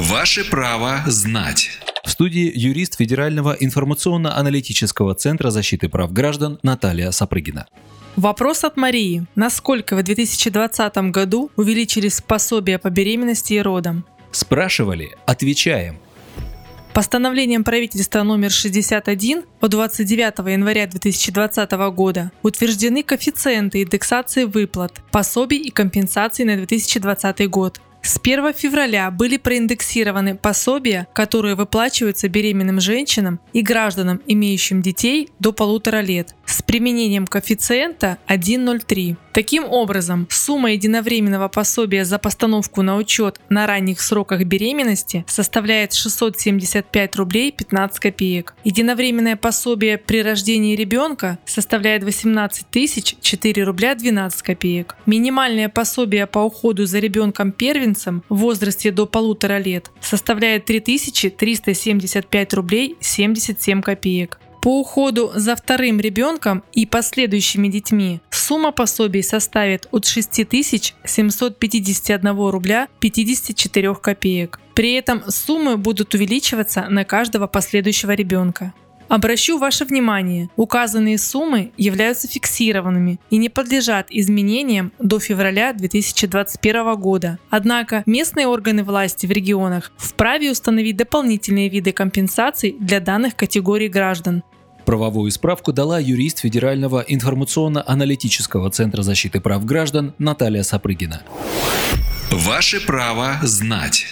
Ваше право знать. В студии юрист Федерального информационно-аналитического центра защиты прав граждан Наталья Сапрыгина. Вопрос от Марии. Насколько в 2020 году увеличились пособия по беременности и родам? Спрашивали, отвечаем. Постановлением правительства номер 61 от 29 января 2020 года утверждены коэффициенты индексации выплат, пособий и компенсаций на 2020 год. С 1 февраля были проиндексированы пособия, которые выплачиваются беременным женщинам и гражданам, имеющим детей до полутора лет, с применением коэффициента 1,03. Таким образом, сумма единовременного пособия за постановку на учет на ранних сроках беременности составляет 675 рублей 15 копеек. Единовременное пособие при рождении ребенка составляет 18 тысяч 4 рубля 12 копеек. Минимальное пособие по уходу за ребенком первенцем в возрасте до полутора лет составляет 3375 рублей 77 копеек. По уходу за вторым ребенком и последующими детьми сумма пособий составит от 6751 рубля 54 копеек. При этом суммы будут увеличиваться на каждого последующего ребенка. Обращу ваше внимание, указанные суммы являются фиксированными и не подлежат изменениям до февраля 2021 года. Однако местные органы власти в регионах вправе установить дополнительные виды компенсаций для данных категорий граждан. Правовую справку дала юрист Федерального информационно-аналитического центра защиты прав граждан Наталья Сапрыгина. Ваше право знать.